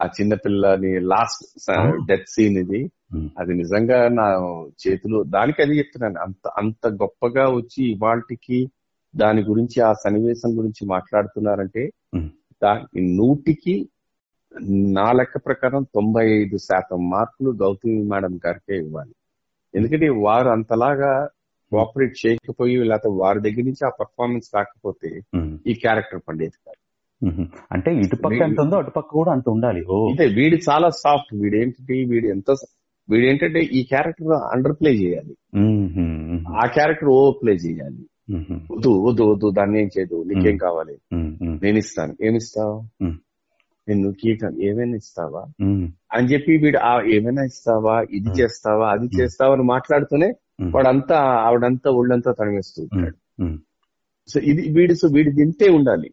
ఆ చిన్న పిల్లని లాస్ట్ డెత్ సీన్ ఇది. అది నిజంగా నా చేతిలో దానికి అది చెప్తున్నాను. అంత అంత గొప్పగా వచ్చి ఇవాళకి దాని గురించి ఆ సన్నివేశం గురించి మాట్లాడుతున్నారంటే దాని నూటికి నా లెక్క ప్రకారం తొంభై ఐదు శాతం మార్కులు గౌతమి మేడం గారికే ఇవ్వాలి. ఎందుకంటే వారు అంతలాగా కోఆపరేట్ చేయకపోయి లేకపోతే వారి దగ్గర నుంచి ఆ పర్ఫార్మెన్స్ రాకపోతే ఈ క్యారెక్టర్ పండేది కాదు. అంటే ఇటుపక్క ఎంత ఉందో అటుపక్క కూడా అంత ఉండాలి. అంటే వీడి చాలా సాఫ్ట్ వీడు ఏంటంటే వీడు ఎంత వీడు ఏంటంటే ఈ క్యారెక్టర్ అండర్ ప్లే చేయాలి. ఆ క్యారెక్టర్ ఓవర్ ప్లే చేయాలి. వద్దు వద్దు వద్దు దాన్ని ఏం చేయదు నీకేం కావాలి? నేను ఇస్తాను ఏమిస్తావు. నేను కీటం ఏమైనా ఇస్తావా? అని చెప్పి వీడు ఆ ఏమైనా ఇస్తావా? ఇది. చేస్తావా? అది చేస్తావా? అని మాట్లాడుతూనే వాడంతా ఆవిడంతా ఒళ్ళంతా ఉమ్, ఉంటాడు సో ఇది వీడు సో వీడు తింటే ఉండాలి.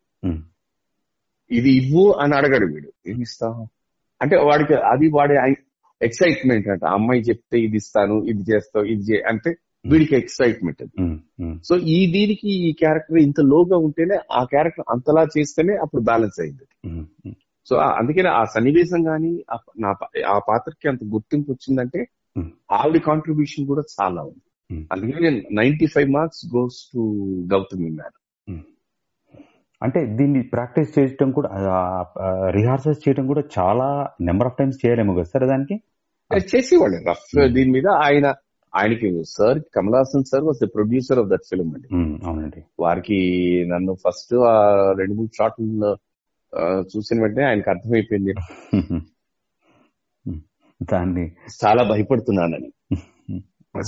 ఇది ఇవ్వు అని అడగడు వీడు. ఏమి ఇస్తావు అంటే వాడికి అది వాడి ఎక్సైట్మెంట్ అంట. అమ్మాయి చెప్తే ఇది ఇస్తాను ఇది చేస్తావు ఇది చే అంటే వీడికి ఎక్సైట్మెంట్ అది. ఉమ్, ఉమ్, సో ఈ దీనికి ఈ క్యారెక్టర్ ఇంత లోగా ఉంటేనే ఆ క్యారెక్టర్ అంతలా చేస్తేనే అప్పుడు బ్యాలెన్స్ అయింది సో అందుకనే ఆ సన్నివేశం గానీ ఆ- నా ప- ఆ పాత్రకి అంత గుర్తింపు వచ్చిందంటే Hmm. ఆవిడ కాంట్రిబ్యూషన్ కూడా చాలా ఉంది. Hmm. అందుకని నేను ninety five marks goes to Gautami madam. అంటే దీన్ని ప్రాక్టీస్ చేయడం కూడా రిహార్సల్స్ చేయడం కూడా చాలా నెంబర్ ఆఫ్ టైమ్స్ చేయాలేమో కదా సార్ దానికి? చేసేవాళ్ళు. Rough Hmm. దీని మీద ఆయన ఆయనకి sir Kamal Haasan sir was the producer of that film అండి. అవునండి. వారికి నన్ను ఫస్ట్ ఆ రెండు మూడు షాట్లు చూసిన వెంటనే ఆయనకు అర్థమైపోయింది. దాన్ని చాలా భయపడుతున్నానని.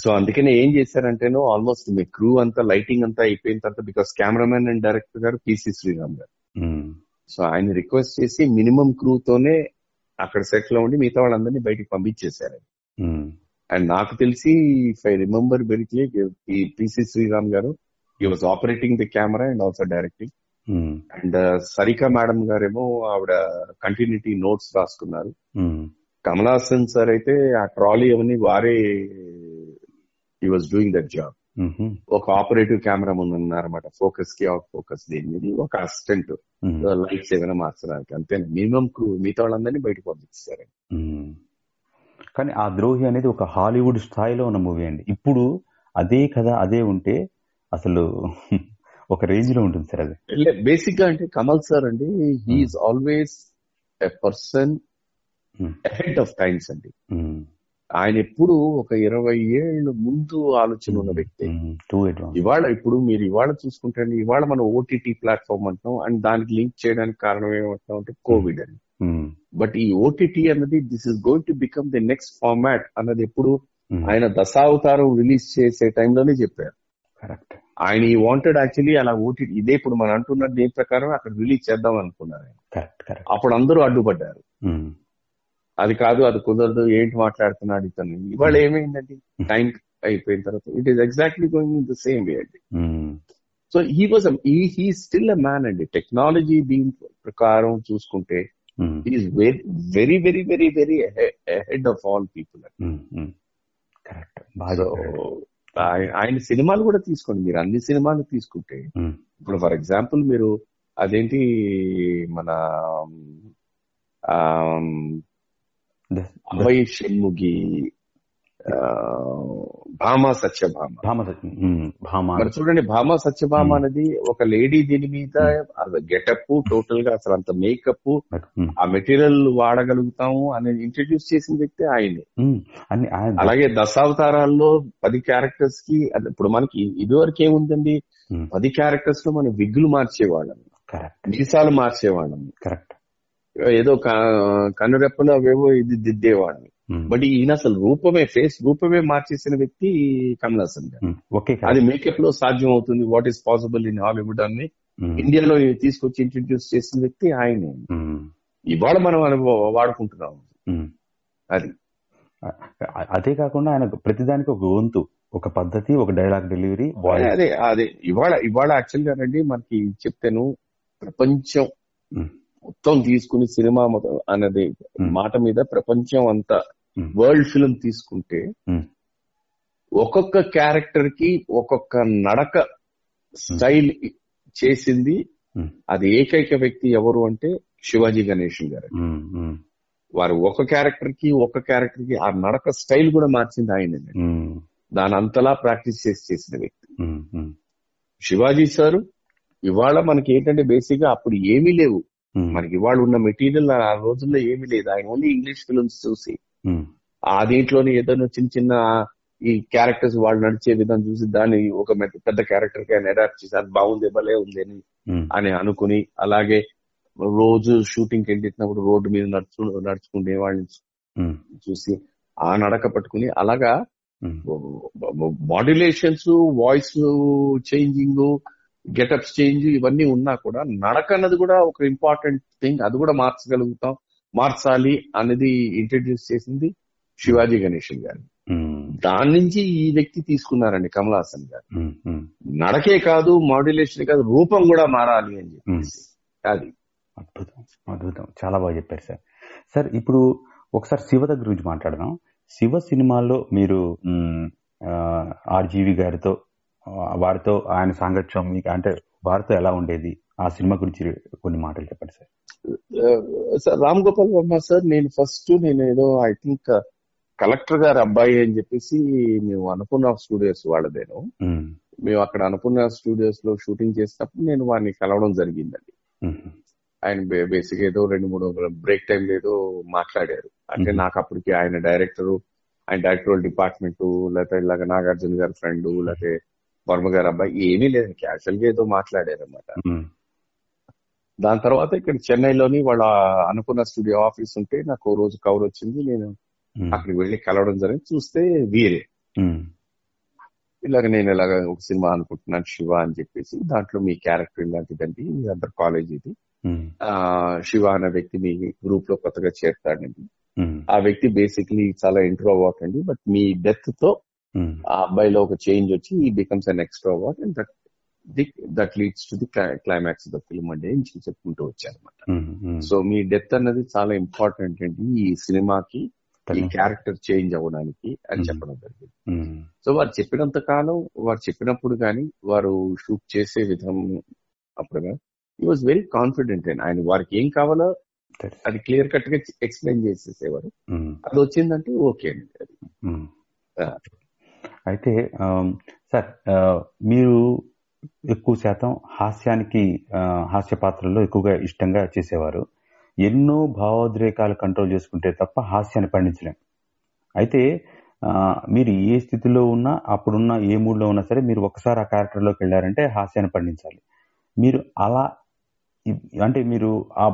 సో అందుకనే ఏం చేశారంటేనో ఆల్మోస్ట్ మీ క్రూ అంతా లైటింగ్ అంతా అయిపోయిన తర్వాత because cameraman and director garu PC Sriram garu. So ఆయన రిక్వెస్ట్ చేసి మినిమం క్రూ తోనే అక్కడ సెట్లో ఉండి మిగతా వాళ్ళందరినీ బయటికి పంపించేశారు. అండ్ నాకు తెలిసి if I remember very clear ఈ PC Sriram garu he was operating the camera and also directing and Sarika madam గారేమో ఆవిడ కంటిన్యూటీ నోట్స్ రాసుకున్నారు. ఉమ్, కమల్ హాసన్ సార్ అయితే ఆ ట్రాలీ అవన్నీ వారే he was doing that job ఒక ఆపరేటివ్ కెమెరా ముందు ఉన్నారన్నమాట. ఫోకస్కి అవుట్ ఫోకస్ దేని మీద ఒక అసిస్టెంట్ లైట్స్ ఏమైనా మార్చడానికి. అంతే మినిమం క్రూ మిగతా వాళ్ళందరినీ బయటకు పంపించారు ఉమ్. కానీ ఆ ద్రోహి అనేది ఒక హాలీవుడ్ స్థాయిలో ఉన్న మూవీ అండి. ఇప్పుడు అదే కథ అదే ఉంటే అసలు ఒక రేంజ్లో ఉంటుంది సార్ అది. బేసిక్గా అంటే కమల్ సార్ అండి he is always a person. Ahead of times అండి. ఆయన ఎప్పుడు ఒక ఇరవై ఏళ్ళు ముందు ఆలోచన ఉన్న వ్యక్తి. ఇవాళ ఇప్పుడు మీరు ఇవాళ చూసుకుంటే ఇవాళ మనం ఓటీటీ ప్లాట్ఫామ్ అంటున్నాం అండ్ దానికి లింక్ చేయడానికి కారణం ఏమంటున్నాం అంటే కోవిడ్ అని బట్ ఈ ఓటీటీ అన్నది this is going to become the next format అన్నది ఎప్పుడు ఉమ్, ఆయన దశావతారం రిలీజ్ చేసే టైంలోనే చెప్పారు. కరెక్ట్ ఆయన ఈ వాంటెడ్ యాక్చువల్లీ అలా ఓటీటీ ఇదే ఇప్పుడు మనం అంటున్న దేని ప్రకారం అక్కడ రిలీజ్ చేద్దాం అనుకున్నారు ఆయన. అప్పుడు అందరూ అడ్డుపడ్డారు. ఉమ్, అది కాదు అది కుదరదు ఏంటి మాట్లాడుతున్నాడు ఇతను. ఇవాళ ఏమైందండి? టైం అయిపోయిన తర్వాత it is exactly going in the same way అండి. So he was he still a man అండి. టెక్నాలజీ దీని ప్రకారం చూసుకుంటే is very very very very head of all people. Correct so. ఆయన సినిమాలు కూడా తీసుకోండి. మీరు అన్ని సినిమాలు తీసుకుంటే ఉమ్, ఇప్పుడు ఫర్ ఎగ్జాంపుల్ మీరు అదేంటి మన అభయ్ షణ్ముగి భామ సత్యభామ. భామ భామ మరి చూడండి భామ సత్యభామ. అనేది ఒక లేడీ దీని మీద గెటప్ టోటల్గా అసలు అంత మేకప్ ఆ మెటీరియల్ వాడగలుగుతాము అనేది ఇంట్రడ్యూస్ చేసిన వ్యక్తి ఆయనే. అలాగే దశావతారాల్లో పది క్యారెక్టర్స్కి ఇప్పుడు మనకి ఇదివరకు ఏముందండి? పది క్యారెక్టర్స్లో మనం విగ్గులు మార్చేవాళ్ళం. మీసాలు మార్చేవాళ్ళం. కరెక్ట్ ఏదో క- కనురెప్పలు అవేవో ఇది దిద్దేవాళ్ళం ఉమ్, బట్ ఈయన అసలు రూపమే ఫేస్ రూపమే మార్చేసిన వ్యక్తి కమల్ హాసన్ గారు. ఓకే అది మేకప్లో సాధ్యం అవుతుంది what is possible in Hollywood అని ఉమ్, ఇండియాలో తీసుకొచ్చి ఇంట్రడ్యూస్ చేసిన వ్యక్తి ఆయనే. ఇవాళ మనం వాడుకుంటున్నాం. అది. అదే కాకుండా ఆయన ప్రతిదానికి ఒక వంతు ఒక పద్ధతి ఒక డైలాగ్ డెలివరీ అదే అదే ఇవాళ ఇవాళ యాక్చువల్గా రండి మనకి చెప్తాను ప్రపంచం మొత్తం తీసుకుని సినిమా Hmm. మాట మీద ప్రపంచం అంతా. వరల్డ్ ఫిల్మ్ తీసుకుంటే. ఒక్కొక్క క్యారెక్టర్కి ఒక్కొక్క నడక స్టైల్ చేసింది. అది ఏకైక వ్యక్తి ఎవరు అంటే శివాజీ గణేషన్ గారు. వారు ఒక క్యారెక్టర్కి ఒక క్యారెక్టర్కి ఆ నడక స్టైల్ కూడా మార్చింది ఆయన దాని అంతలా ప్రాక్టీస్ చేసి చేసిన వ్యక్తి. శివాజీ సార్ ఇవాళ మనకి ఏంటంటే బేసిక్గా అప్పుడు ఏమీ లేవు. మనకి ఇవాళ ఉన్న మెటీరియల్ ఆ రోజుల్లో ఏమీ లేదు. ఆయన ఓన్లీ ఇంగ్లీష్ ఫిల్మ్స్ చూసి. ఉమ్, ఆ దీంట్లోని ఏదైనా చిన్న చిన్న ఈ క్యారెక్టర్స్ వాళ్ళు నడిచే విధానం చూసి దాన్ని ఒక పెద్ద క్యారెక్టర్కి ఆయన అడాప్ట్ చేసి అది బాగుంది భలే ఉంది అని ఉమ్, అని అనుకుని అలాగే రోజు షూటింగ్ వెళ్ళినప్పుడు రోడ్డు మీద నడుచు నడుచుకునే వాళ్ళని చూసి ఆ నడక పట్టుకుని అలాగా modulations voice changing getups change ఇవన్నీ ఉన్నా కూడా నడక అన్నది కూడా ఒక ఇంపార్టెంట్ థింగ్. అది కూడా మార్చగలుగుతాం. మార్చాలి అనేది ఇంట్రడ్యూస్ చేసింది శివాజీ గణేషన్ గారు. దాని నుంచి ఈ వ్యక్తి తీసుకున్నారండి కమల్ హాసన్ గారు. నడకే కాదు మాడ్యులేషన్ కాదు రూపం కూడా మారాలి అని చెప్పేసి. అది. అద్భుతం అద్భుతం. చాలా బాగా చెప్పారు సార్. సార్ ఇప్పుడు ఒకసారి శివ దగ్గర గురించి మాట్లాడదాం. శివ సినిమాల్లో మీరు ఆర్జీవి గారితో వారితో ఆయన సాంగత్యం మీకు అంటే వారితో ఎలా ఉండేది? ఆ సినిమా గురించి కొన్ని మాటలు చెప్పండి sir. Sir Ram Gopal Varma sir నేను ఫస్ట్ నేను ఏదో ఐ థింక్ కలెక్టర్ గారి అబ్బాయి అని చెప్పేసి మేము అనుకున్న స్టూడియోస్ వాళ్ళదేను. మేము. అక్కడ అనుకున్న స్టూడియోస్లో షూటింగ్ చేసినప్పుడు నేను వారిని కలవడం జరిగిందండి. ఆయన బేసిక్ ఏదో రెండు మూడు బ్రేక్ టైం ఏదో మాట్లాడారు. అంటే. నాకు అప్పటికి ఆయన డైరెక్టర్ ఆయన డైరెక్టరల్ డిపార్ట్మెంట్ లేకపోతే ఇలాగ నాగార్జున గారి ఫ్రెండ్ లేకపోతే వర్మ గారి అబ్బాయి ఏమీ లేదు క్యాజువల్గా ఏదో మాట్లాడారు అనమాట మ్, దాని తర్వాత ఇక్కడ చెన్నైలోని వాళ్ళ అనుకున్న స్టూడియో ఆఫీస్ ఉంటే నాకు ఓ రోజు కవర్ వచ్చింది నేను అక్కడికి వెళ్ళి కలవడం జరిగింది చూస్తే వీరే. ఇలాగ నేను ఇలాగ ఒక సినిమా అనుకుంటున్నాను శివ అని చెప్పేసి దాంట్లో మీ క్యారెక్టర్ ఇలాంటిదండి మీ అందరు కాలేజ్ ఇది. శివ అనే వ్యక్తి మీ గ్రూప్లో కొత్తగా చేరుతాడండి. ఆ వ్యక్తి బేసిక్లీ చాలా ఇంట్రోవర్ట్ అండి బట్ మీ డెత్తో ఆ అబ్బాయిలో ఒక చేంజ్ వచ్చి ఈ becomes an extrovert and that that leads to the climax the film అండి అని చెప్పుకుంటూ వచ్చారనమాట మ్, మ్. సో మీ డెత్ అన్నది చాలా ఇంపార్టెంట్ అండి ఈ సినిమాకి ఈ. క్యారెక్టర్ చేంజ్ అవ్వడానికి అని. చెప్పడం జరిగింది సో వారు చెప్పినంత కాలం వారు చెప్పినప్పుడు కానీ వారు షూట్ చేసే విధం అప్పుడు ఈ వాజ్ వెరీ కాన్ఫిడెంట్ అండ్ ఆయన వారికి ఏం కావాలో. అది క్లియర్ కట్గా ఎక్స్ప్లెయిన్ చేసేసేవారు. అది వచ్చిందంటే ఓకే అండి అది. అయితే సార్ మీరు ఎక్కువ శాతం హాస్యానికి హాస్య పాత్రల్లో ఎక్కువగా ఇష్టంగా చేసేవారు. ఎన్నో భావోద్రేకాలు కంట్రోల్ చేసుకుంటే తప్ప హాస్యాన్ని పండించలేం. అయితే మీరు ఏ స్థితిలో ఉన్నా అప్పుడున్న ఏ మూడ్లో ఉన్నా సరే మీరు ఒకసారి ఆ క్యారెక్టర్లోకి వెళ్ళారంటే హాస్యాన్ని పండించాలి. మీరు అలా అంటే మీరు ఆ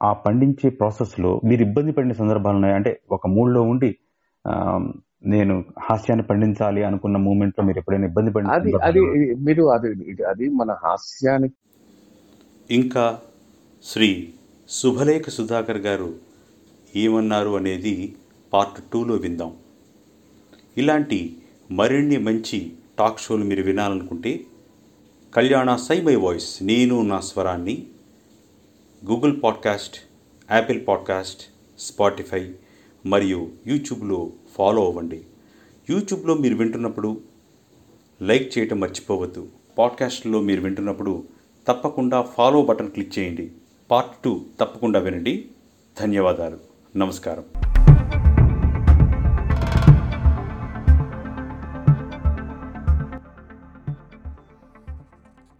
ఆ పండించే ప్రాసెస్లో మీరు ఇబ్బంది పడిన సందర్భాలు ఉన్నాయి? అంటే ఒక మూడ్లో ఉండి నేను హాస్యాన్ని పండించాలి అనుకున్న మూమెంట్లో మీరు ఎప్పుడైనా ఇబ్బంది పడిన అది అది? మీరు అది అది మన హాస్యానికి ఇంకా శ్రీ శుభలేఖ సుధాకర్ గారు ఏమన్నారు అనేది పార్ట్ టూలో విందాం ఇలాంటి మరిన్ని మంచి టాక్ షోలు మీరు వినాలనుకుంటే కళ్యాణ సై మై వాయిస్ నేను నా స్వరాన్ని Google podcast Apple podcast Spotify మరియు యూట్యూబ్లో ఫాలో అవ్వండి. యూట్యూబ్లో మీరు వింటున్నప్పుడు లైక్ చేయటం మర్చిపోవద్దు. పాడ్కాస్ట్లో మీరు వింటున్నప్పుడు తప్పకుండా ఫాలో బటన్ క్లిక్ చేయండి. పార్ట్ టూ తప్పకుండా వినండి. ధన్యవాదాలు. నమస్కారం.